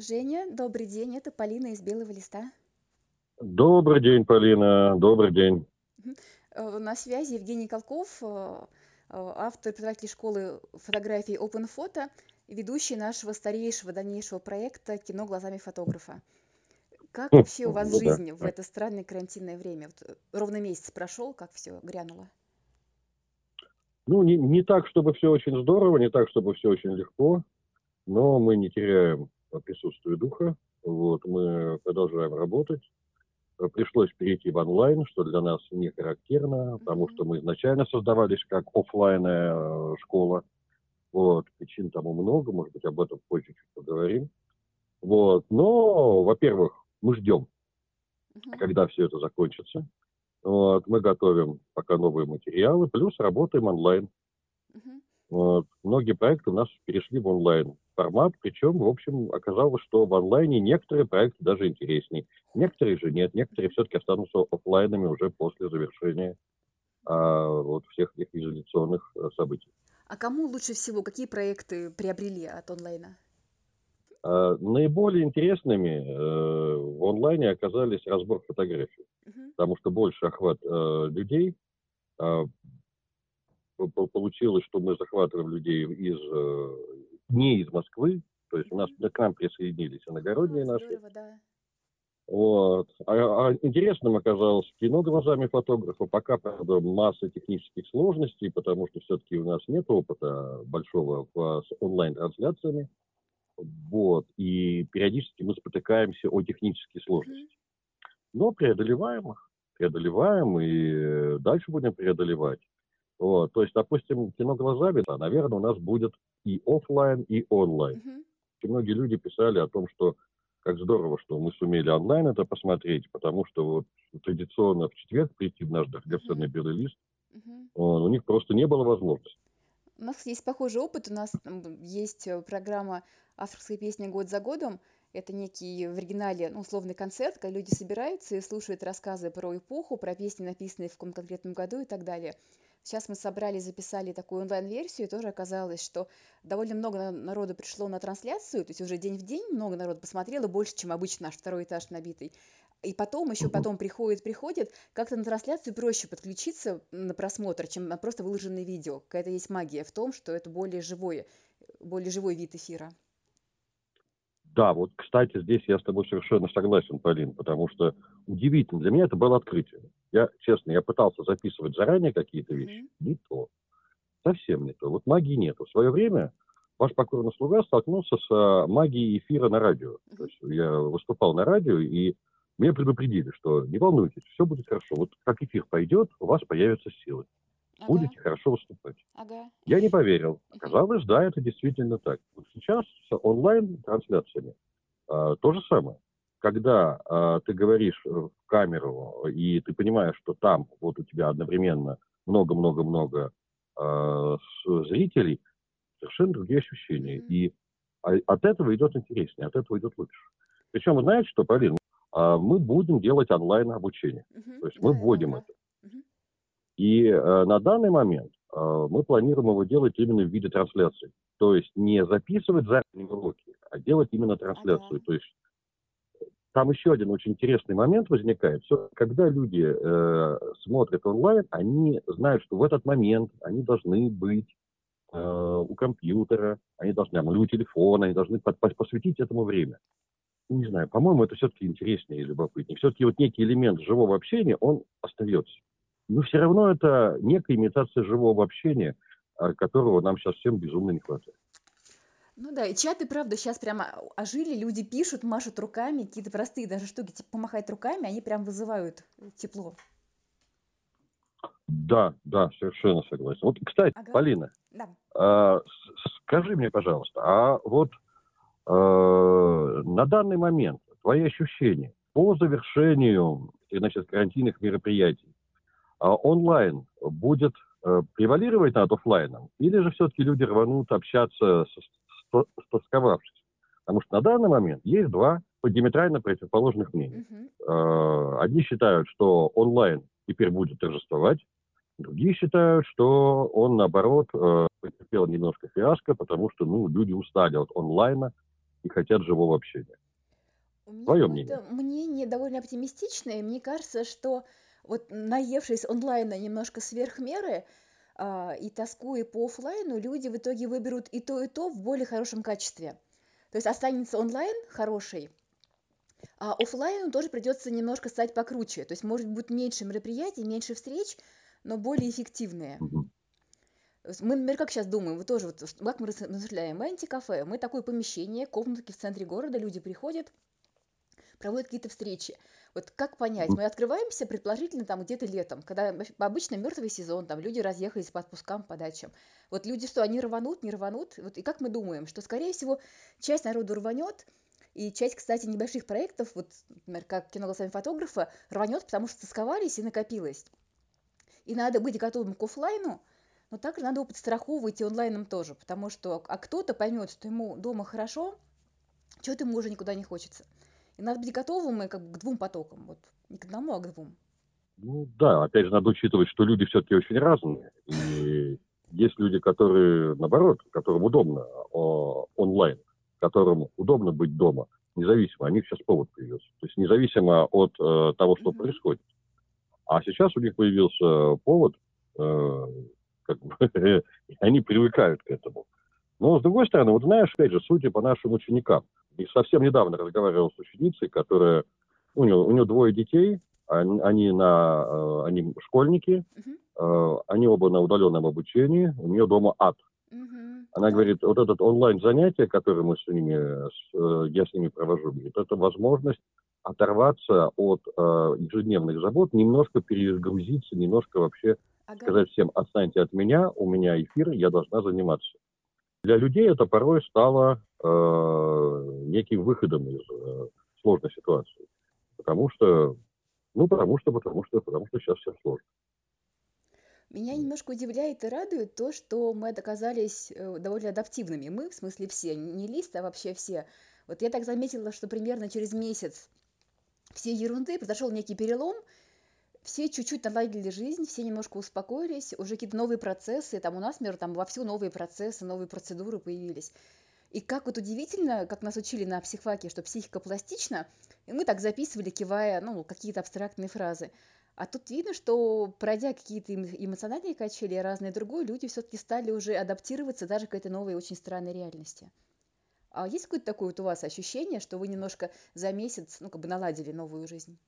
Женя, добрый день, это Полина из «Белого листа». Добрый день, Полина, добрый день. Э, На связи Евгений Колков, э, э, автор и преподаватель школы фотографии Open Photo, ведущий нашего старейшего дальнейшего проекта «Кино глазами фотографа». Как Хм, вообще у вас Ну да. жизнь в это странное карантинное время? Вот, ровно месяц прошел, как все грянуло. Ну, не, не так, чтобы все очень здорово, не так, чтобы все очень легко, но мы не теряем присутствие духа. Вот, мы продолжаем работать. Э, Пришлось перейти в онлайн, что для нас не характерно, потому что мы изначально создавались как оффлайнная э, школа. Вот, причин тому много, может быть, об этом позже чуть поговорим. Вот, но, во-первых, мы ждем, когда все это закончится. Вот, мы готовим пока новые материалы, плюс работаем онлайн. Вот. Многие проекты у нас перешли в онлайн формат, причем, в общем, оказалось, что в онлайне некоторые проекты даже интереснее, некоторые же нет, некоторые все-таки останутся офлайнами уже после завершения а, вот всех этих изоляционных э, событий. А кому лучше всего, какие проекты приобрели от онлайна? А, наиболее интересными э, в онлайне оказались разбор фотографий, Мгм. потому что больше охват э, людей. по- получилось, что мы захватываем людей из э, не из Москвы, то есть у нас к нам присоединились иногородние наши. здорово, да. Вот. А, а интересным оказалось кино глазами фотографа. Пока, правда, масса технических сложностей, потому что все-таки у нас нет опыта большого в- с онлайн-трансляциями. Вот. И периодически мы спотыкаемся о технические сложности. Но преодолеваем их. Преодолеваем и э, дальше будем преодолевать. Вот. То есть, допустим, кино глазами, да, наверное, у нас будет и офлайн, и онлайн. Мгм. И многие люди писали о том, что как здорово, что мы сумели онлайн это посмотреть, потому что вот традиционно в четверг прийти в наш драгоценный белый лист, он- у них просто не было возможности. У нас есть похожий опыт. У нас есть э, программа «Авторская песня год за годом». Это некий в оригинале, ну, условный концерт, когда люди собираются и слушают рассказы про эпоху, про песни, написанные в каком конкретном году и так далее. Сейчас мы собрали, записали такую онлайн-версию, и тоже оказалось, что довольно много на- народу пришло на трансляцию, то есть уже день в день много народу посмотрело, больше, чем обычно наш второй этаж набитый. И потом, еще потом приходит, приходит, как-то на трансляцию проще подключиться на просмотр, чем на просто выложенное видео. Какая-то есть магия в том, что это более живое, более живой вид эфира. Да, вот, кстати, здесь я с тобой совершенно согласен, Полин, потому что удивительно, для меня это было открытие. Я, честно, я пытался записывать заранее какие-то вещи, Мгм. не то, совсем не то. Вот магии нету. В свое время ваш покорный слуга столкнулся с а, магией эфира на радио. То Мгм. есть я выступал на радио, и меня предупредили, что не волнуйтесь, все будет хорошо. Вот как эфир пойдет, у вас появятся силы. Ага, Будете хорошо выступать. ага. Я не поверил. Оказалось, да, это действительно так. Вот сейчас с онлайн-трансляциями а, то же самое. Когда а, ты говоришь э, в камеру, и ты понимаешь, что там вот у тебя одновременно много-много-много с- зрителей, совершенно другие ощущения. И а- от этого идет интереснее, от этого идет лучше. Причем, вы знаете что, Полин, мы будем делать онлайн-обучение. Мгм. То есть мы вводим ура. это. И э, на данный момент э, мы планируем его делать именно в виде трансляции. То есть не записывать заранее уроки, а делать именно трансляцию. Ага. То есть там еще один очень интересный момент возникает. Всё, когда люди э, смотрят онлайн, они знают, что в этот момент они должны быть э, у компьютера, они должны, или у телефона, они должны по- по- посвятить этому время. Не знаю, по-моему, это все-таки интереснее и любопытнее. Все-таки вот некий элемент живого общения, он остается. Но все равно это некая имитация живого общения, а, которого нам сейчас всем безумно не хватает. Ну да, и чаты, правда, сейчас прямо ожили, люди пишут, машут руками, какие-то простые даже штуки, типа помахать руками, они прям вызывают тепло. Да, да, совершенно согласен. Вот, кстати, Ага. Полина, Да. с- скажи мне, пожалуйста, а вот э, на данный момент твои ощущения по завершению значит, карантинных мероприятий а онлайн будет э, превалировать над офлайном, или же все-таки люди рванут общаться с, с, стосковавшись? Потому что на данный момент есть два диаметрально противоположных мнения. Э, Одни считают, что онлайн теперь будет торжествовать, другие считают, что он, наоборот, э, потерпел немножко фиаско, потому что ну, люди устали от онлайна, и хотят живого общения. Твое мнение? мнение довольно оптимистичное. Мне кажется, что вот наевшись онлайна немножко сверх меры и тоскуя по оффлайну, люди в итоге выберут и то, и то в более хорошем качестве. То есть останется онлайн хороший, а оффлайну тоже придется немножко стать покруче. То есть, может быть, меньше мероприятий, меньше встреч, но более эффективные. Мы, например, как сейчас думаем, вы тоже, вот, как мы размышляем, мы антикафе, мы такое помещение, комнатки в центре города, люди приходят, проводят какие-то встречи. Вот как понять, мы открываемся предположительно там где-то летом, когда обычно мертвый сезон, там люди разъехались по отпускам, по дачам. Вот люди что, они рванут, не рванут? Вот и как мы думаем, что скорее всего часть народу рванет, и часть, кстати, небольших проектов, вот, например, как кино голосами фотографа, рванет, потому что сковались и накопилось. И надо быть готовым к оффлайну, но также надо его подстраховывать и онлайном тоже, потому что а кто-то поймет, что ему дома хорошо, что-то ему уже никуда не хочется. И надо быть готовым и как бы к двум потокам, вот не к одному, а к двум. Ну да, опять же, надо учитывать, что люди все-таки очень разные. И есть люди, которые, наоборот, которым удобно о, онлайн, которым удобно быть дома, независимо, у них сейчас повод появился. То есть независимо от э, того, что Мгм. происходит. А сейчас у них появился повод, э, как бы, и они привыкают к этому. Но, с другой стороны, вот знаешь, опять же, судя по нашим ученикам, и совсем недавно разговаривал с ученицей, которая, у нее, у нее двое детей, они, они на, э, они школьники, э, они оба на удаленном обучении, у нее дома ад. Мгм. Она говорит, вот этот онлайн-занятие, которое мы с ними, с, э, я с ними провожу, говорит, это возможность оторваться от э, ежедневных забот, немножко перегрузиться, немножко вообще Ага. сказать всем, отстаньте от меня, у меня эфир, я должна заниматься. Для людей это порой стало э, неким выходом из э, сложной ситуации. Потому что, ну, потому что, потому что, потому что сейчас всем сложно. Меня немножко удивляет и радует то, что мы оказались э, довольно адаптивными. Мы, в смысле все, не лист, а вообще все. Вот я так заметила, что примерно через месяц всей ерунды произошел некий перелом, все чуть-чуть наладили жизнь, все немножко успокоились, уже какие-то новые процессы, там у нас, например, там вовсю новые процессы, новые процедуры появились. И как вот удивительно, как нас учили на психфаке, что психика пластична, и мы так записывали, кивая, ну, какие-то абстрактные фразы. А тут видно, что пройдя какие-то эмо- эмоциональные качели и разное другое, люди все-таки стали уже адаптироваться даже к этой новой очень странной реальности. А есть какое-то такое вот у вас ощущение, что вы немножко за месяц, ну, как бы наладили новую жизнь?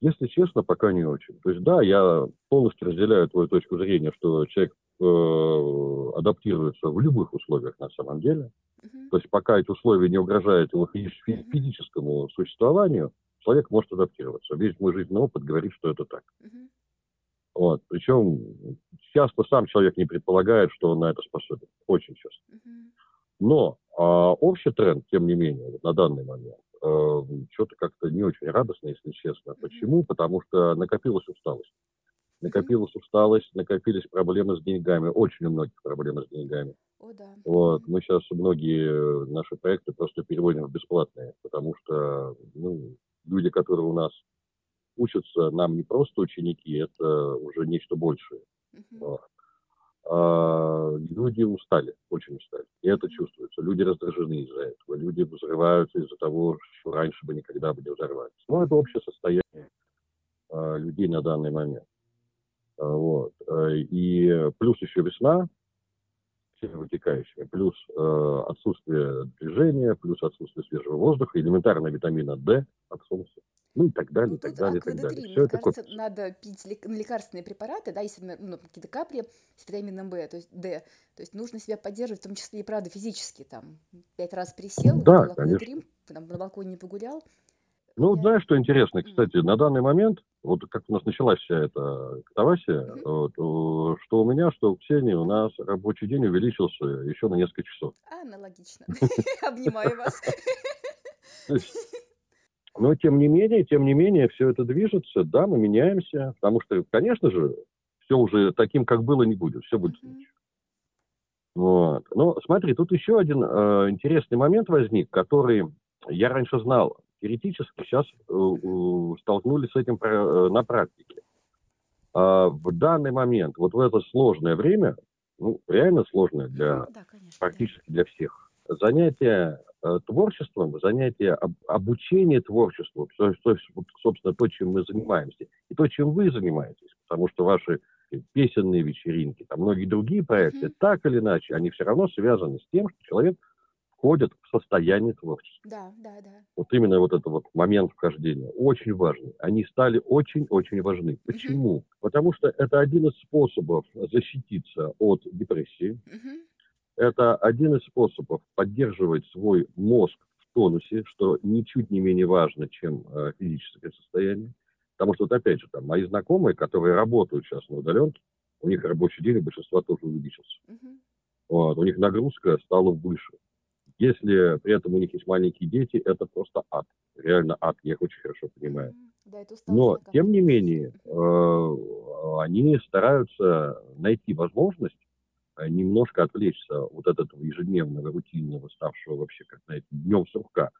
Если честно, пока не очень. То есть, да, я полностью разделяю твою точку зрения, что человек адаптируется в любых условиях на самом деле. То есть, пока эти условия не угрожают его физическому существованию, человек может адаптироваться. Весь мой жизненный опыт говорит, что это так. Мгм. Вот. Причем часто сам человек не предполагает, что он на это способен. Очень часто. Но а, общий тренд, тем не менее, вот на данный момент, э, что-то как-то не очень радостно, если честно. Почему? Потому что накопилась усталость. Накопилась усталость, накопились проблемы с деньгами, очень у многих проблемы с деньгами. О, да. Вот. Мы сейчас многие э, наши проекты просто переводим в бесплатные, потому что ну, люди, которые у нас учатся, нам не просто ученики, это уже нечто большее. Вот. А, люди устали, очень устали. И это чувствуется. Люди раздражены из-за этого. Люди взрываются из-за того, что раньше бы никогда бы не взорвались. Но это общее состояние а, людей на данный момент. А, Вот. А, И плюс еще весна, всеми вытекающими, плюс э, отсутствие движения, плюс отсутствие свежего воздуха, элементарно витамина D от солнца, ну и так далее, Ну, и так тут далее, и так далее. АКВД-3, Все мне это кажется, копится. надо пить ну, лекарственные препараты, да, если ну, какие-то капли с витамином В, то есть D. То есть нужно себя поддерживать, в том числе и, правда, физически, там, пять раз присел, Да. АКВД-3, там, на балконе погулял. Ну, вот знаешь, что интересно, кстати, на данный момент, вот как у нас началась вся эта катавасия, мгм. вот, что у меня, что у Ксении, у нас рабочий день увеличился еще на несколько часов. Аналогично. Обнимаю вас. Но тем не менее, тем не менее, все это движется, да, мы меняемся, потому что, конечно же, все уже таким, как было, не будет, все будет иначе. Вот. Но смотри, тут еще один э, интересный момент возник, который я раньше знал теоретически, сейчас э, столкнулись с этим э, на практике. А в данный момент, вот в это сложное время, ну, реально сложное для Мгм. Да, конечно, да. практически для всех, занятие э, творчеством, занятие об, обучение творчеству, то, то, собственно, то, чем мы занимаемся, и то, чем вы занимаетесь, потому что ваши песенные вечеринки, там многие другие проекты, mm-hmm. так или иначе, они все равно связаны с тем, что человек входит в состояние творчества. Да, да, да. Вот именно вот этот вот момент вхождения очень важный. Они стали очень-очень важны. Почему? Mm-hmm. Потому что это один из способов защититься от депрессии. Mm-hmm. Это один из способов поддерживать свой мозг в тонусе, что ничуть не менее важно, чем э, физическое состояние. Потому что, вот опять же, там, мои знакомые, которые работают сейчас на удаленке, у них рабочий день у большинства тоже увеличился. Uh-huh. Вот, у них нагрузка стала выше. Если при этом у них есть маленькие дети, это просто ад. Реально ад, я их очень хорошо понимаю. Да, это Но, тем не менее, э, они стараются найти возможность э, немножко отвлечься от этого ежедневного, рутинного, ставшего вообще как, знаете, днем сурка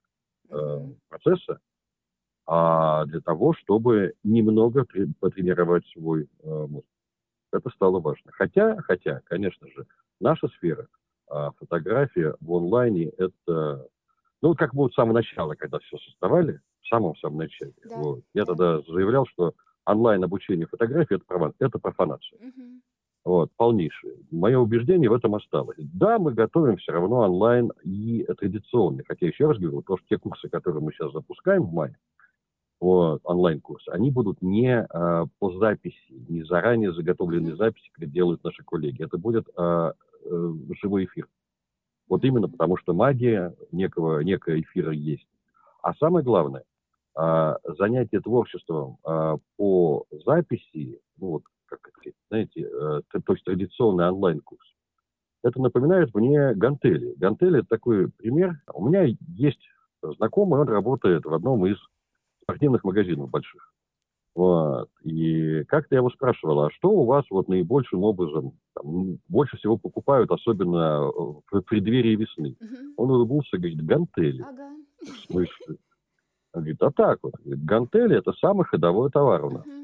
э, процесса, а для того, чтобы немного потренировать свой э, мозг. Это стало важно. Хотя, хотя, конечно же, наша сфера – а фотография в онлайне это, ну, как бы вот с самого начала, когда все создавали, в самом-самом начале. Да, вот, я да. тогда заявлял, что онлайн обучение фотографии это, профан, это профанация. Угу. Вот, полнейшее. Мое убеждение в этом осталось. Да, мы готовим все равно онлайн и традиционный. Хотя, еще раз говорю, то, что те курсы, которые мы сейчас запускаем в мае, вот, онлайн-курсы, они будут не а, по записи, не заранее заготовленные записи, как делают наши коллеги. Это будет а, э, живой эфир. Вот именно потому, что магия некого, некого эфира есть. А самое главное, э, занятие творчеством э, по записи, ну вот, как это, знаете, э, то есть традиционный онлайн-курс, это напоминает мне гантели. Гантели – это такой пример. У меня есть знакомый, он работает в одном из спортивных магазинов больших. Вот. И как-то я его спрашивал, а что у вас вот наибольшим образом, там, больше всего покупают, особенно в преддверии весны? Угу. Он улыбнулся, говорит, гантели. Ага. В смысле? Он говорит, а так вот, гантели это самый ходовой товар у нас. Угу.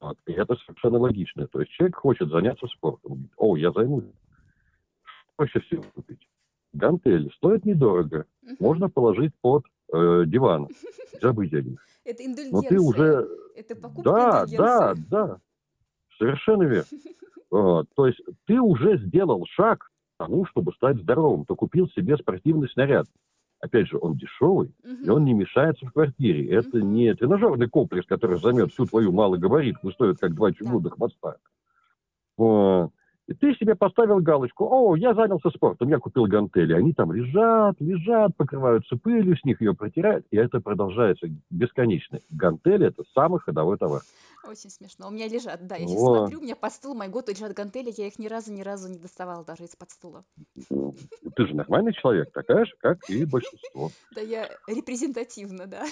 Вот. И это совершенно логично. То есть человек хочет заняться спортом. Говорит, о, я займусь. Что проще всего купить? Гантели. Стоят недорого. Угу. Можно положить под э, диван. Забыть о них. Это индульгенция. Но ты уже... Это покупка Да, да, да. Совершенно верно. То есть ты уже сделал шаг к тому, чтобы стать здоровым. Ты купил себе спортивный снаряд. Опять же, он дешевый, и он не мешается в квартире. Это не тренажерный комплекс, который займет всю твою малогабаритку, стоит как два чугунных моста. И ты себе поставил галочку, о, я занялся спортом, я купил гантели. Они там лежат, лежат, покрываются пылью, с них ее протирают, и это продолжается бесконечно. Гантели – это самый ходовой товар. Очень смешно. У меня лежат, да, я сейчас вот. смотрю, у меня под стулом мой год лежат гантели, я их ни разу, ни разу не доставала даже из-под стула. Ты же нормальный человек, такая же, как и большинство. Да, я репрезентативна, да.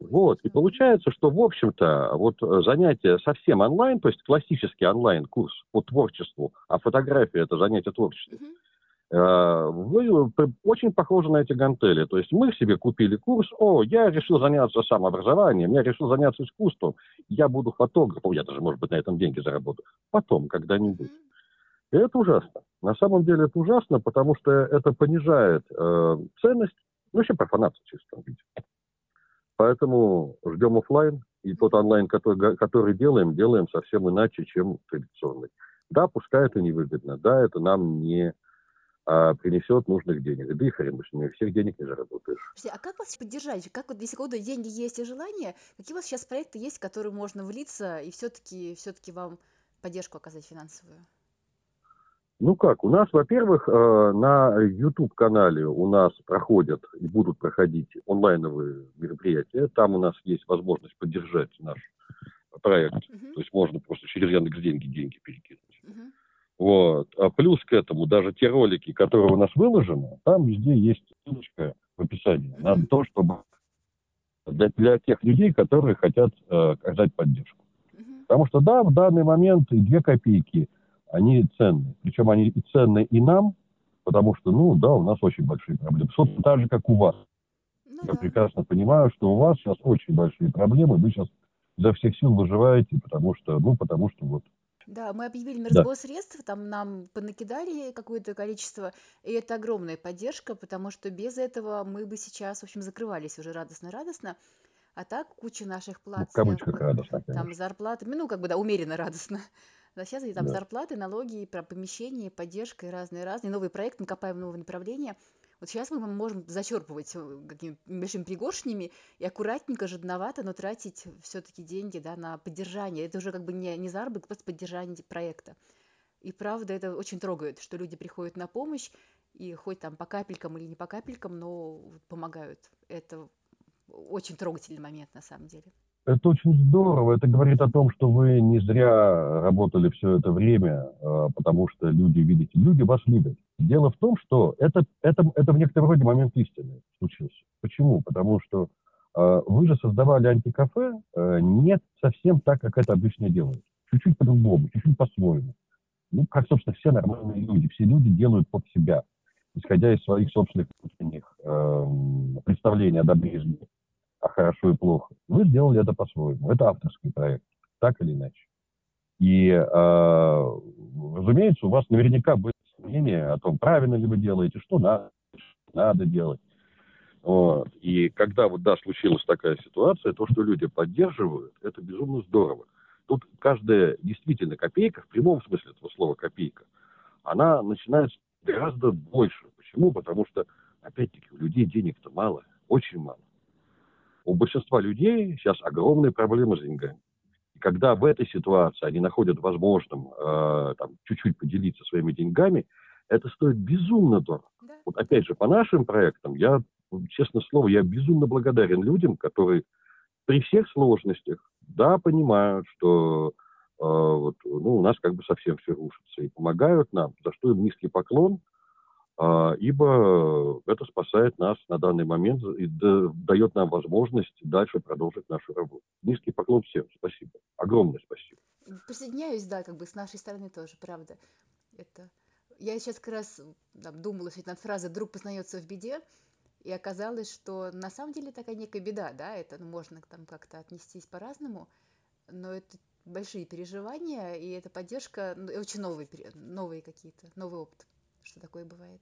Вот, и получается, что, в общем-то, вот э, занятие совсем онлайн, то есть классический онлайн-курс по творчеству, а фотография – это занятие творчеством, mm-hmm. вы очень похожи на эти гантели. То есть мы себе купили курс, о, я решил заняться самообразованием, я решил заняться искусством, я буду фотографом, я даже, может быть, на этом деньги заработаю. Потом, когда-нибудь. И это ужасно. На самом деле это ужасно, потому что это понижает э, ценность, ну, вообще профанация в чистом виде. Поэтому ждем офлайн, и тот онлайн, который, который делаем, делаем совсем иначе, чем традиционный. Да, пускай это невыгодно, да, это нам не а, принесет нужных денег. Да и хрен с ними, всех денег не заработаешь. А как вас поддержать? Как вот если года деньги есть и желание, какие у вас сейчас проекты есть, в которые можно влиться и все-таки все-таки вам поддержку оказать финансовую? Ну как, у нас, во-первых, э, на YouTube-канале у нас проходят и будут проходить онлайновые мероприятия. Там у нас есть возможность поддержать наш проект. Uh-huh. То есть можно просто через Яндекс деньги деньги перекинуть. Uh-huh. Вот. А плюс к этому даже те ролики, которые у нас выложены, там везде есть ссылочка в описании uh-huh. на то, чтобы для, для тех людей, которые хотят э, оказать поддержку. Uh-huh. Потому что да, в данный момент две копейки – они ценны. Причем они и ценны и нам, потому что, ну, да, у нас очень большие проблемы. Собственно, так же, как у вас. Ну, Я да. прекрасно понимаю, что у вас сейчас очень большие проблемы, вы сейчас за всех сил выживаете, потому что, ну, потому что вот Да, мы объявили на Да. средств, там нам понакидали какое-то количество, и это огромная поддержка, потому что без этого мы бы сейчас, в общем, закрывались уже радостно-радостно. А так куча наших Ну, плат, в кавычках радостно, там конечно. зарплатами, ну, как бы, да, умеренно радостно. Да, сейчас и там Да. зарплаты, налоги, про помещения, поддержка и разные-разные. Новый проект, мы копаем новые направления. Вот сейчас мы можем зачерпывать э, какими-то небольшими пригоршнями и аккуратненько, жадновато, но тратить все-таки деньги да, на поддержание. Это уже как бы не, не заработок, просто поддержание проекта. И правда, это очень трогает, что люди приходят на помощь, и хоть там по капелькам или не по капелькам, но помогают. Это очень трогательный момент на самом деле. Это очень здорово. Это говорит о том, что вы не зря работали все это время, э, потому что люди, видите, люди вас любят. Дело в том, что это, это, это в некотором роде момент истины случился. Почему? Потому что э, вы же создавали антикафе э, не совсем так, как это обычно делают. Чуть-чуть по-другому, чуть-чуть по-своему. Ну, как, собственно, все нормальные люди. Все люди делают под себя, исходя из своих собственных э, представлений о добре и зле а хорошо и плохо. Вы сделали это по-своему. Это авторский проект, так или иначе. И, э, разумеется, у вас наверняка будет мнение о том, правильно ли вы делаете, что надо, надо делать. Вот. И когда вот, да, случилась такая ситуация, то, что люди поддерживают, это безумно здорово. Тут каждая действительно копейка, в прямом смысле этого слова копейка, она начинает гораздо больше. Почему? Потому что, опять-таки, у людей денег-то мало, очень мало у большинства людей сейчас огромные проблемы с деньгами. И когда в этой ситуации они находят возможным э, там, чуть-чуть поделиться своими деньгами, это стоит безумно дорого. Да. Вот опять же, по нашим проектам, я, честно слово, я безумно благодарен людям, которые при всех сложностях, да, понимают, что э, вот, ну, у нас как бы совсем все рушится, и помогают нам, за что им низкий поклон – ибо это спасает нас на данный момент и дает нам возможность дальше продолжить нашу работу. Низкий поклон всем. Спасибо. Огромное спасибо. Присоединяюсь, да, как бы с нашей стороны тоже, правда. Это... Я сейчас как раз там, думала над фразой «друг познается в беде», и оказалось, что на самом деле такая некая беда, да, это ну, можно там как-то отнестись по-разному, но это большие переживания, и эта поддержка, ну, очень новые, новые какие-то, новый опыт что такое бывает?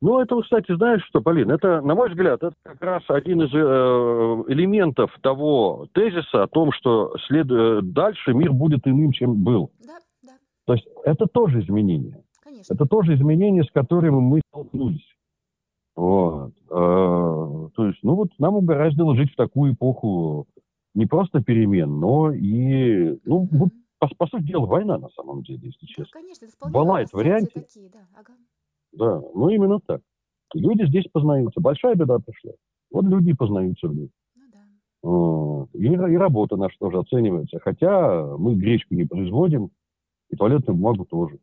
Ну, это, кстати, знаешь что, Полин, это, на мой взгляд, это как раз один из э, элементов того тезиса о том, что след... Э, дальше мир будет иным, чем был. Да, да. То есть это тоже изменение. Конечно. Это тоже изменение, с которыми мы столкнулись. Вот. Э, то есть, ну вот нам угораздило жить в такую эпоху не просто перемен, но и, ну, вот по, по сути дела, война на самом деле, если честно. Конечно, это варианте. Такие, да, ага. да, ну именно так. Люди здесь познаются. Большая беда пришла. Вот люди познаются в ней. Ну, да. и, и работа наша тоже оценивается. Хотя мы гречку не производим, и туалетную бумагу тоже.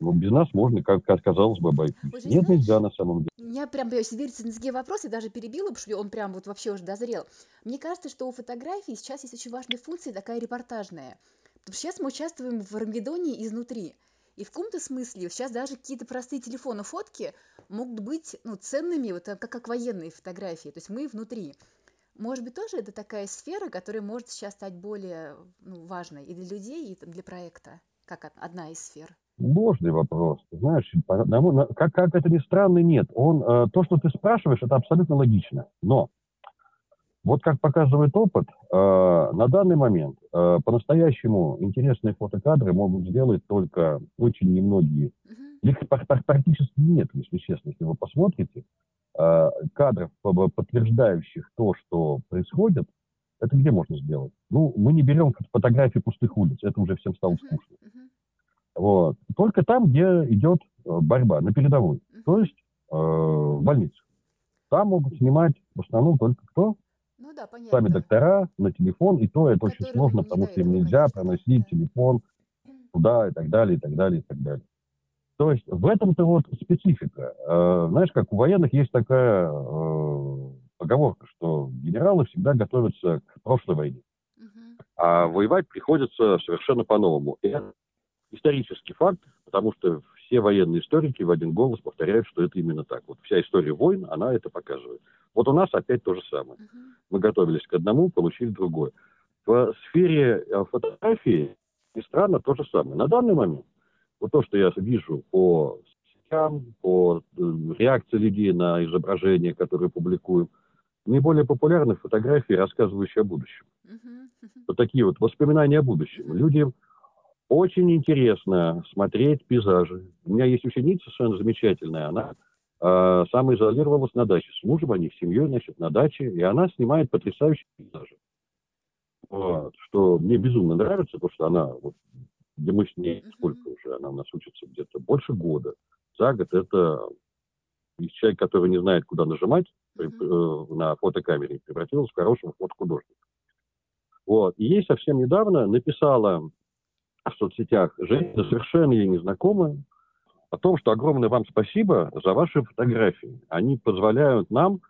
Но без нас можно, как, как казалось бы, обойтись. Нет, знаешь, нельзя на самом деле. У меня прям сидится на языке вопрос, и даже перебила, потому что он прям вот вообще уже дозрел. Мне кажется, что у фотографии сейчас есть очень важная функция, такая репортажная. Сейчас мы участвуем в Армагеддоне изнутри. И в каком-то смысле сейчас даже какие-то простые телефоны фотки могут быть ну, ценными, вот как, как военные фотографии. То есть мы внутри. Может быть, тоже это такая сфера, которая может сейчас стать более ну, важной и для людей, и для проекта, как одна из сфер. Сложный вопрос. Знаешь, как, как это ни странно, нет. Он, э, то, что ты спрашиваешь, это абсолютно логично. Но вот как показывает опыт, э, на данный момент э, по-настоящему интересные фотокадры могут сделать только очень немногие. Их практически нет, если честно, если вы посмотрите. Э, кадров, подтверждающих то, что происходит, это где можно сделать? Ну, мы не берем фотографии пустых улиц, это уже всем стало скучно. Вот. Только там, где идет борьба, на передовой, то есть э, в больницах. Там могут снимать в основном только кто? Ну да, понятно. Сами доктора на телефон, и то это очень сложно, потому что им нельзя конечно, проносить да. телефон туда и так далее, и так далее, и так далее. То есть в этом-то вот специфика. Э, знаешь, как у военных есть такая э, поговорка, что генералы всегда готовятся к прошлой войне, угу. а воевать приходится совершенно по-новому. Это исторический факт, потому что все военные историки в один голос повторяют, что это именно так. Вот вся история войн, она это показывает. Вот у нас опять то же самое. Мы готовились к одному, получили другое. В сфере э, фотографии ни странно, то же самое. На данный момент, вот то, что я вижу по сетям, по э, реакции людей на изображения, которые публикуем, наиболее популярны фотографии, рассказывающие о будущем. Вот такие вот воспоминания о будущем. Людям очень интересно смотреть пейзажи. У меня есть ученица совершенно замечательная, она э, самоизолировалась на даче. С мужем они, с семьей, значит, на даче, и она снимает потрясающие пейзажи. Вот, что мне безумно нравится, потому что она, вот, где мы с ней, сколько уже, она у нас учится где-то больше года. За год это из человека, который не знает, куда нажимать mm-hmm. на фотокамере, превратилась в хорошего фотохудожника. Вот. И ей совсем недавно написала в соцсетях женщина, совершенно ей незнакомая, о том, что огромное вам спасибо за ваши фотографии. Они позволяют нам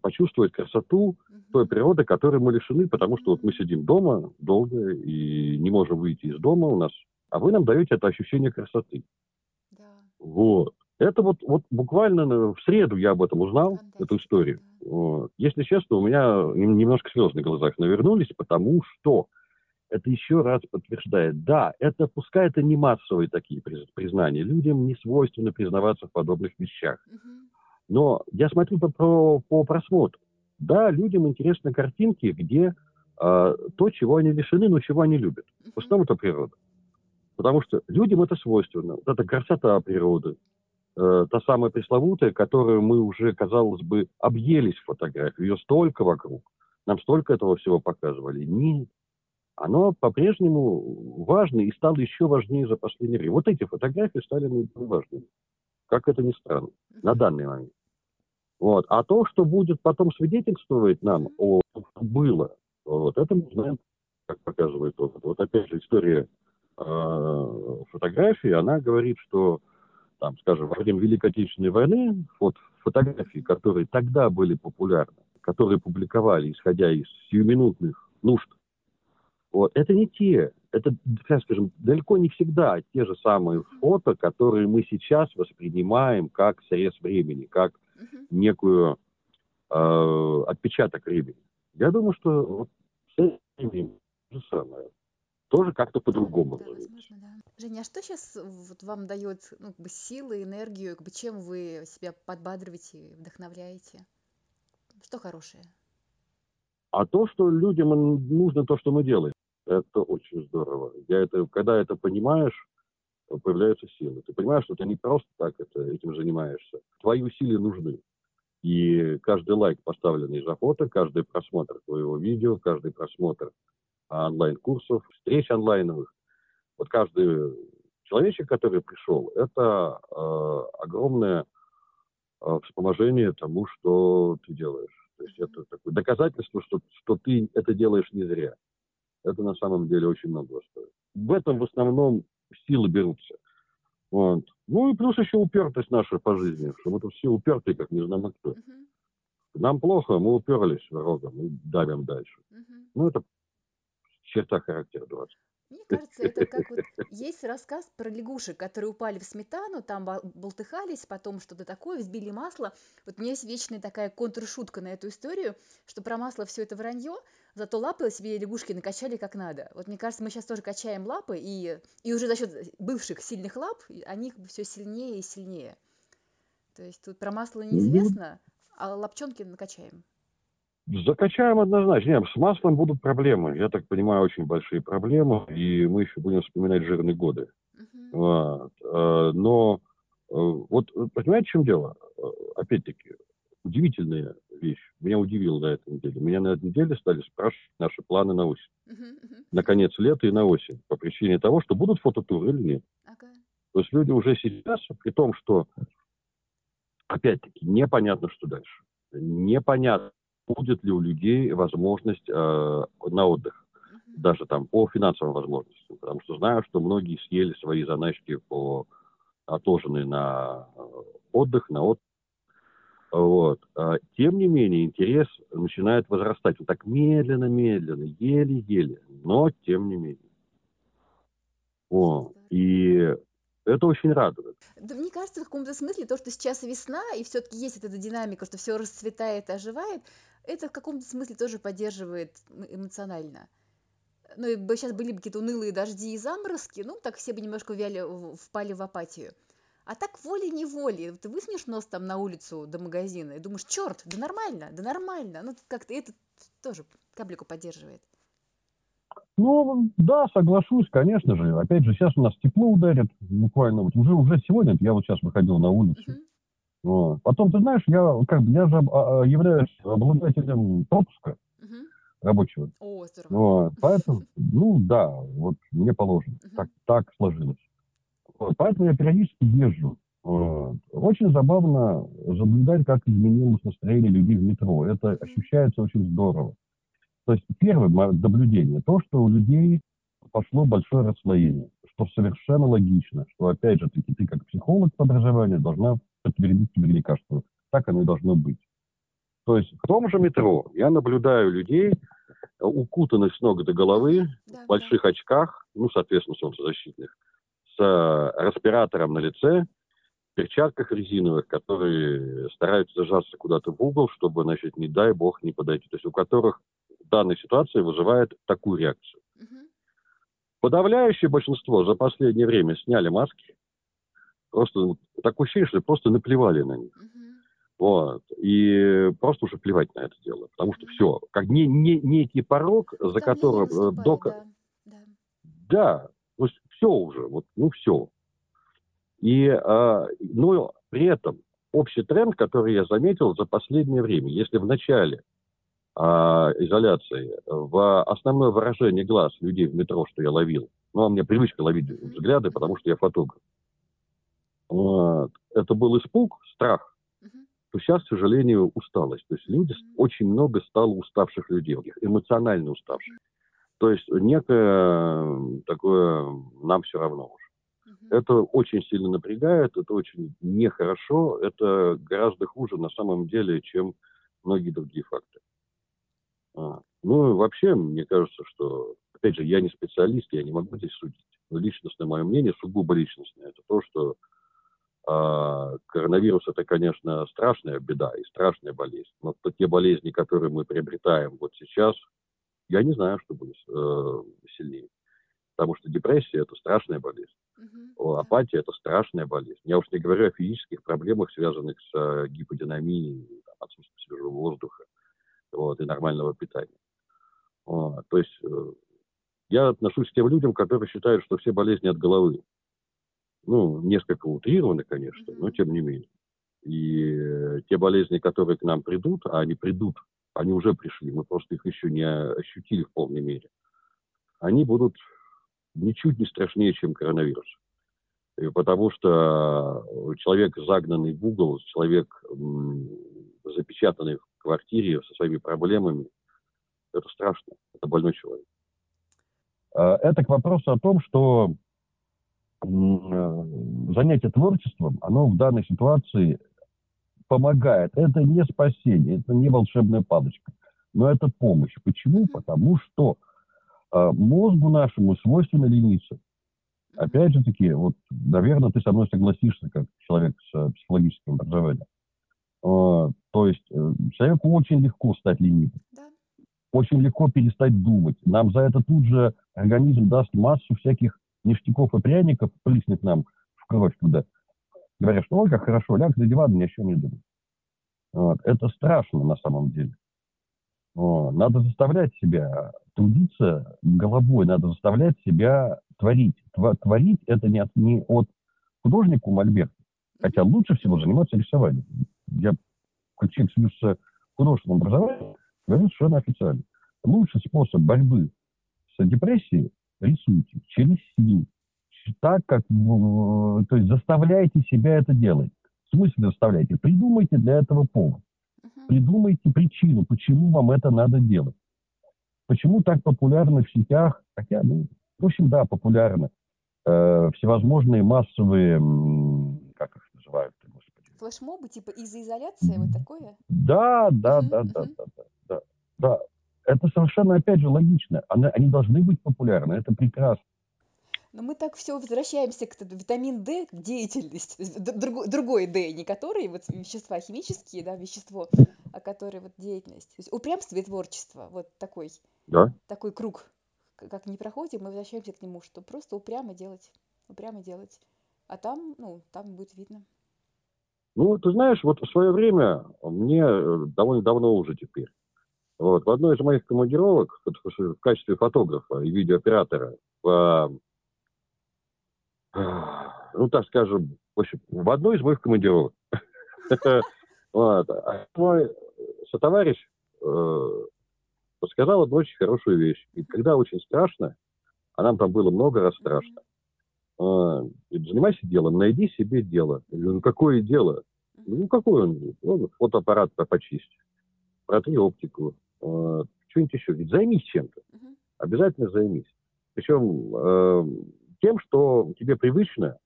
почувствовать красоту той природы, которой мы лишены, потому что вот мы сидим дома долго и не можем выйти из дома у нас, а вы нам даете это ощущение красоты. Да. Вот. Это вот, вот буквально в среду я об этом узнал, Фантастика. эту историю. Вот. Если честно, у меня немножко слез на глазах навернулись, потому что это еще раз подтверждает, да, это пускай это не массовые такие признания, людям не свойственно признаваться в подобных вещах. Но я смотрю по, по, по просмотру. Да, людям интересны картинки, где э, то, чего они лишены, но чего они любят. В основном это природа. Потому что людям это свойственно. Вот это красота природы, э, та самая пресловутая, которую мы уже, казалось бы, объелись в фотографии. Ее столько вокруг. Нам столько этого всего показывали. Нет оно по-прежнему важно и стало еще важнее за последнее время. Вот эти фотографии стали наиболее важными. Как это ни странно, на данный момент. Вот. А то, что будет потом свидетельствовать нам о том, что было, вот это мы знаем, как показывает опыт. Вот опять же история э, фотографии, она говорит, что там, скажем, во время Великой Отечественной войны вот фотографии, которые тогда были популярны, которые публиковали, исходя из сиюминутных нужд вот. Это не те, это, скажем, далеко не всегда те же самые фото, которые мы сейчас воспринимаем как срез времени, как некую э, отпечаток времени. Я думаю, что вот с этим же самое. Тоже как-то по-другому. Да, возможно, да. Женя, а что сейчас вот вам дает ну, как бы силы, энергию, как бы чем вы себя подбадриваете, вдохновляете? Что хорошее? А то, что людям нужно то, что мы делаем. Это очень здорово. Я это, когда это понимаешь, появляются силы. Ты понимаешь, что ты не просто так это, этим занимаешься. Твои усилия нужны. И каждый лайк, поставленный за фото, каждый просмотр твоего видео, каждый просмотр онлайн-курсов, встреч онлайновых, вот каждый человечек, который пришел, это э, огромное э, вспоможение тому, что ты делаешь. То есть это такое доказательство, что, что ты это делаешь не зря это на самом деле очень много стоит. В этом в основном силы берутся. Вот. Ну и плюс еще упертость наша по жизни, что мы тут все упертые, как не знамо кто. Uh-huh. Нам плохо, мы уперлись рогом и давим дальше. Uh-huh. Ну это черта характера дурацкая. Мне кажется, это как вот есть рассказ про лягушек, которые упали в сметану, там болтыхались, потом что-то такое, взбили масло. Вот у меня есть вечная такая контршутка на эту историю, что про масло все это вранье, зато лапы себе лягушки накачали как надо. Вот мне кажется, мы сейчас тоже качаем лапы, и, и уже за счет бывших сильных лап они все сильнее и сильнее. То есть тут про масло неизвестно, а лапчонки накачаем. Закачаем однозначно. Нет, с маслом будут проблемы. Я так понимаю, очень большие проблемы. И мы еще будем вспоминать жирные годы. Uh-huh. Вот. Э, но э, вот понимаете, в чем дело? Э, опять-таки, удивительная вещь. Меня удивило на этой неделе. Меня на этой неделе стали спрашивать наши планы на осень. Uh-huh, uh-huh. На конец лета и на осень. По причине того, что будут фототуры или нет. Okay. То есть люди уже сейчас, при том, что, опять-таки, непонятно, что дальше. Непонятно, будет ли у людей возможность э, на отдых, даже там по финансовым возможностям, потому что знаю, что многие съели свои заначки по отложенные на э, отдых, на отдых. Вот. А, тем не менее, интерес начинает возрастать. Вот так медленно-медленно, еле-еле, но тем не менее. О, и это очень радует. Да, мне кажется, в каком-то смысле то, что сейчас весна, и все-таки есть эта динамика, что все расцветает, оживает, это в каком-то смысле тоже поддерживает эмоционально. ну, и бы сейчас были бы какие-то унылые дожди и заморозки, ну, так все бы немножко вяли, впали в апатию. А так волей-неволей, ты высунешь нос там на улицу до магазина и думаешь, черт, да нормально, да нормально. Ну, как-то это тоже каблику поддерживает. Ну, да, соглашусь, конечно же. Опять же, сейчас у нас тепло ударит, буквально. Вот уже, уже сегодня, я вот сейчас выходил на улицу. Мгм. Вот. Потом, ты знаешь, я, как бы, я же а, а, являюсь обладателем пропуска Мгм. рабочего. О, здорово. Вот. Поэтому, ну, да, вот мне положено. Мгм. Так, так сложилось. Вот. Поэтому я периодически езжу. Вот. Очень забавно наблюдать, как изменилось настроение людей в метро. Это ощущается очень здорово. То есть первое наблюдение, то, что у людей пошло большое расслоение, что совершенно логично, что, опять же, таки, ты как психолог по образованию должна подтвердить тебе лекарство. Так оно и должно быть. То есть в том же метро я наблюдаю людей, укутанных с ног до головы, Да, в больших очках, ну, соответственно, солнцезащитных, с э, респиратором на лице, в перчатках резиновых, которые стараются зажаться куда-то в угол, чтобы, значит, не дай бог, не подойти. То есть у которых данная ситуация вызывает такую реакцию. да. Мгм. Подавляющее большинство за последнее время сняли маски. Просто ну, такое ощущение, что просто наплевали на них. Вот. И просто уже плевать на это дело. Потому что все. Как не, не, некий порог, за Давление которым... э, до- да, да. Да, есть все уже, вот, ну все. И, а, ну, при этом общий тренд, который я заметил за последнее время, если в начале а, изоляции в основное выражение глаз людей в метро, что я ловил, ну, а у меня привычка ловить взгляды, потому что я фотограф. Это был испуг, страх, то сейчас, к сожалению, усталость. То есть люди, очень много стало уставших людей, эмоционально уставших. То есть некое такое нам все равно уже. Это очень сильно напрягает, это очень нехорошо, это гораздо хуже на самом деле, чем многие другие факторы. А. Ну, вообще, мне кажется, что, опять же, я не специалист, я не могу здесь судить. Но личностное мое мнение, сугубо личностное, это то, что а, коронавирус это, конечно, страшная беда и страшная болезнь. Но те болезни, которые мы приобретаем вот сейчас, я не знаю, что будет э, сильнее. Потому что депрессия это страшная болезнь. Мгм. О, Да. Апатия это страшная болезнь. Я уж не говорю о физических проблемах, связанных с э, гиподинамией, там, отсутствием свежего воздуха вот, и нормального питания. Вот, то есть э, я отношусь к тем людям, которые считают, что все болезни от головы. Ну, несколько утрированы, конечно, но тем не менее. И те болезни, которые к нам придут, а они придут, они уже пришли, мы просто их еще не ощутили в полной мере, они будут ничуть не страшнее, чем коронавирус. И потому что человек, загнанный в угол, человек, запечатанный в квартире со своими проблемами, это страшно, это больной человек. А, Это к вопросу о том, что занятие творчеством, оно в данной ситуации помогает. Это не спасение, это не волшебная палочка, но это помощь. Почему? Потому что э, мозгу нашему свойственно лениться. Опять же таки, вот, наверное, ты со мной согласишься, как человек с э, психологическим образованием. Э, То есть э, человеку очень легко стать ленивым, Да. очень легко перестать думать. Нам за это тут же организм даст массу всяких ништяков и пряников, прыснет нам в кровь туда. Говорят, что ой, как хорошо, ляг на диван, ни о чем не думай. Вот. Это страшно на самом деле. Вот. Надо заставлять себя трудиться головой, надо заставлять себя творить. Творить это не от, не от художника Мольберта, хотя лучше всего заниматься рисованием. Я, человек с художественным образованием, говорю совершенно официально. Лучший способ борьбы с депрессией – рисуйте через силу. Так, как, в- то есть заставляйте себя это делать. В смысле заставляйте? Придумайте для этого повод. Придумайте причину, почему вам это надо делать. Почему так популярны в сетях, хотя, ну, в общем, да, популярны э, всевозможные массовые, как их называют, господи, Флешмобы, типа из-за изоляции, вот такое? да, да, да, да, да, да, да, да. Это совершенно, опять же, логично. Они, они должны быть популярны, это прекрасно. Но мы так все возвращаемся к витамин D, к деятельности. То есть д- друго- Другой D, не который вот вещества химические, да, вещество, а который вот деятельность. То есть упрямство и творчество. Вот такой, Да, такой круг, как не проходит, мы возвращаемся к нему, что просто упрямо делать, упрямо делать. А там, ну, там будет видно. Ну, ты знаешь, вот в свое время, мне э, довольно давно уже теперь, вот, в одной из моих командировок в качестве фотографа и видеооператора в, ну, так скажем, в, общем, в одной из моих командировок, а мой сотоварищ э, подсказал одну очень хорошую вещь. И когда очень страшно, а нам там было много раз страшно, а, занимайся делом, найди себе дело. Я говорю, ну какое дело? Ну какой он? Ну, фотоаппарат почисть, протри оптику, э, что-нибудь еще. Ведь займись чем-то. Обязательно займись. Причем э, тем, что тебе привычно,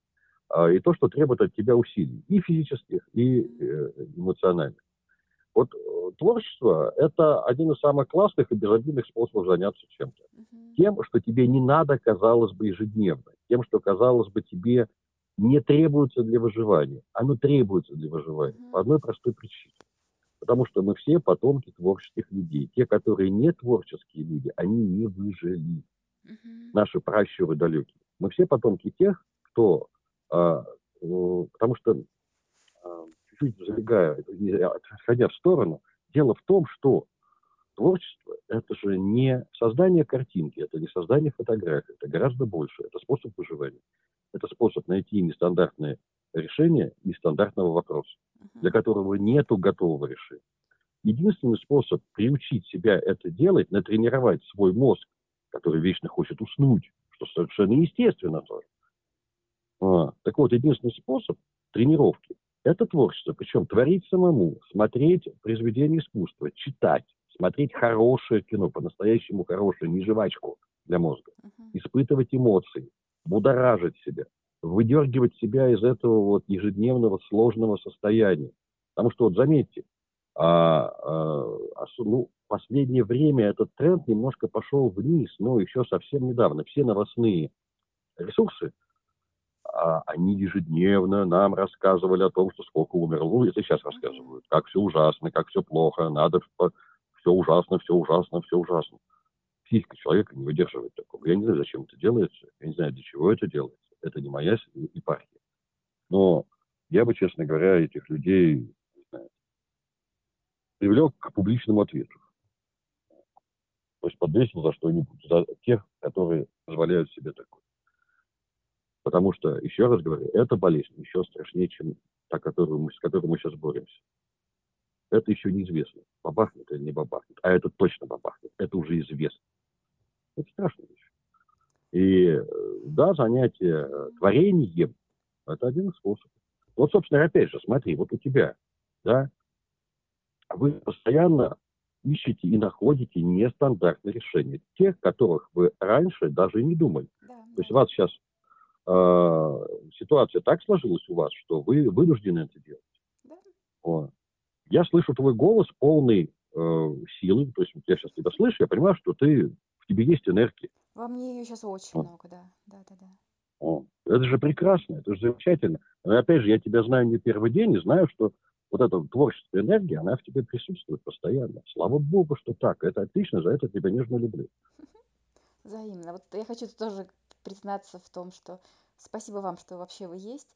э, и то, что требует от тебя усилий. И физических, и э, эмоциональных. Вот э, творчество – это один из самых классных и безобидных способов заняться чем-то. Uh-huh. Тем, что тебе не надо, казалось бы, ежедневно. Тем, что, казалось бы, тебе не требуется для выживания. Оно требуется для выживания. Uh-huh. По одной простой причине. Потому что мы все потомки творческих людей. Те, которые не творческие люди, они не выжили. Uh-huh. Наши пращуры далекие. Мы все потомки тех, кто... А, ну, потому что а, чуть-чуть забегая, отходя в сторону, дело в том, что творчество – это же не создание картинки, это не создание фотографий, это гораздо больше, это способ выживания. Это способ найти нестандартное решение нестандартного вопроса, для которого нету готового решения. Единственный способ приучить себя это делать, натренировать свой мозг, который вечно хочет уснуть, что совершенно естественно тоже. А, так вот, единственный способ тренировки это творчество, причем творить самому, смотреть произведения искусства, читать, смотреть хорошее кино, по-настоящему хорошее, не жвачку для мозга, uh-huh. испытывать эмоции, будоражить себя, выдергивать себя из этого вот ежедневного сложного состояния. Потому что, вот заметьте, а, а, ну, последнее время этот тренд немножко пошел вниз, но еще совсем недавно. Все новостные ресурсы а они ежедневно нам рассказывали о том, что сколько умерло. Ну, это сейчас рассказывают, как все ужасно, как все плохо, надо, все ужасно, все ужасно, все ужасно. Психика человека не выдерживает такого. Я не знаю, зачем это делается, я не знаю, для чего это делается. Это не моя епархия. Но я бы, честно говоря, этих людей знаю, привлек к публичному ответу. То есть подвесил за что-нибудь, за тех, которые позволяют себе такое. Потому что, еще раз говорю, эта болезнь еще страшнее, чем та, которую мы, с которой мы сейчас боремся. Это еще неизвестно, бабахнет или не бабахнет. А это точно бабахнет. Это уже известно. Это страшная вещь. И да, занятие творением – это один из способов. Вот, собственно, опять же, смотри, вот у тебя, да, вы постоянно ищете и находите нестандартные решения, тех, которых вы раньше даже не думали. Да, То есть вас сейчас э, ситуация так сложилась у вас, что вы вынуждены это делать. Да. Вот. Я слышу твой голос полный э, силы, то есть я сейчас тебя слышу, я понимаю, что ты в тебе есть энергия. Во мне ее сейчас очень вот. много, да, да, да, да. О, это же прекрасно, это же замечательно. Но опять же, я тебя знаю не первый день и знаю, что вот эта творческая энергия, она в тебе присутствует постоянно. Слава Богу, что так. Это отлично, за это тебя нежно люблю. Взаимно. Вот я хочу тоже признаться в том, что спасибо вам, что вообще вы есть.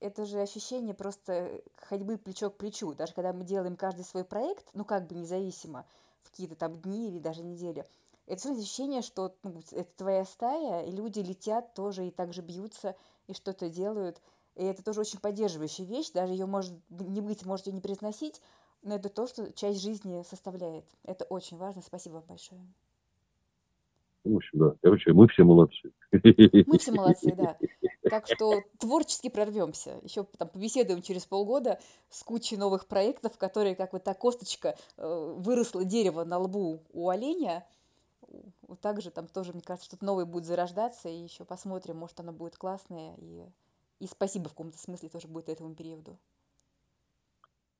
Это же ощущение просто ходьбы плечо к плечу. Даже когда мы делаем каждый свой проект, ну как бы независимо, в какие-то там дни или даже недели, это ощущение, что ну, это твоя стая, и люди летят тоже и также бьются, и что-то делают. И это тоже очень поддерживающая вещь, даже ее может не быть, можете не произносить, но это то, что часть жизни составляет. Это очень важно. Спасибо вам большое. В общем, да. Короче, мы все молодцы. Мы все молодцы, да. Так что творчески прорвемся. Еще там побеседуем через полгода с кучей новых проектов, которые, как вот та косточка, э, выросла дерево на лбу у оленя. Вот так же там тоже, мне кажется, что-то новое будет зарождаться, и еще посмотрим, может, оно будет классное, и, и спасибо в каком-то смысле тоже будет этому периоду.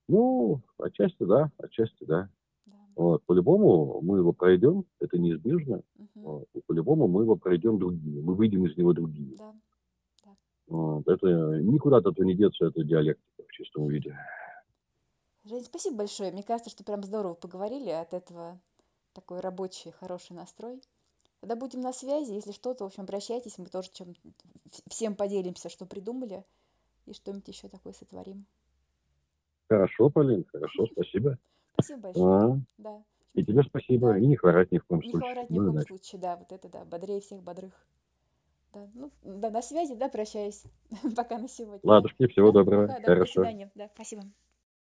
Ну, отчасти да, отчасти да. Вот. По-любому мы его пройдем, это неизбежно. Угу. Вот. И по-любому мы его пройдем другими, мы выйдем из него другими. Да. Да. Вот. Это никуда от этого не деться, это диалектика в чистом виде. Жень, спасибо большое. Мне кажется, что прям здорово поговорили от этого такой рабочий, хороший настрой. Тогда будем на связи. Если что-то, в общем, обращайтесь. Мы тоже чем всем поделимся, что придумали. И что-нибудь еще такое сотворим. Хорошо, Полин, хорошо, спасибо. Спасибо большое. А, Да. и тебе спасибо. Да. И не хворать ни в коем Не случае. хворать ни в Ну, коем иначе. случае, да, вот это да, бодрее всех бодрых. Да, ну, да, на связи, да, прощаюсь. Пока на сегодня. Ладушки, всего Да, доброго. пока, да, до Хорошо. свидания. Да, спасибо.